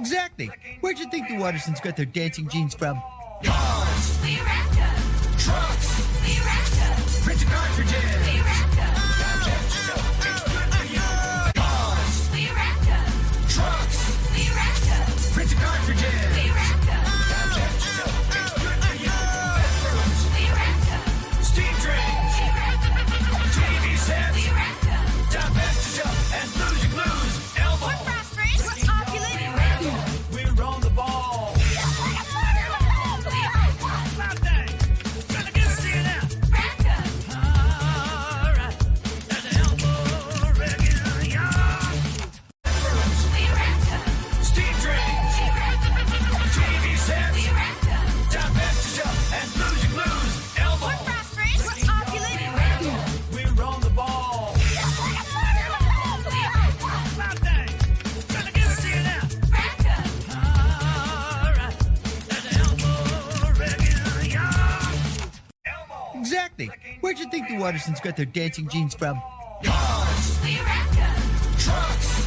Exactly. Where'd you think the Wattersons got their dancing jeans from? Cars. We wrecked them. Trucks. We wrecked them. Printed cartridges. We wrecked them. Cars. We wrecked them. Trucks. We wrecked them. Printed cartridges. Exactly. Where'd you think the Wattersons got their dancing jeans from? Cars! Trucks!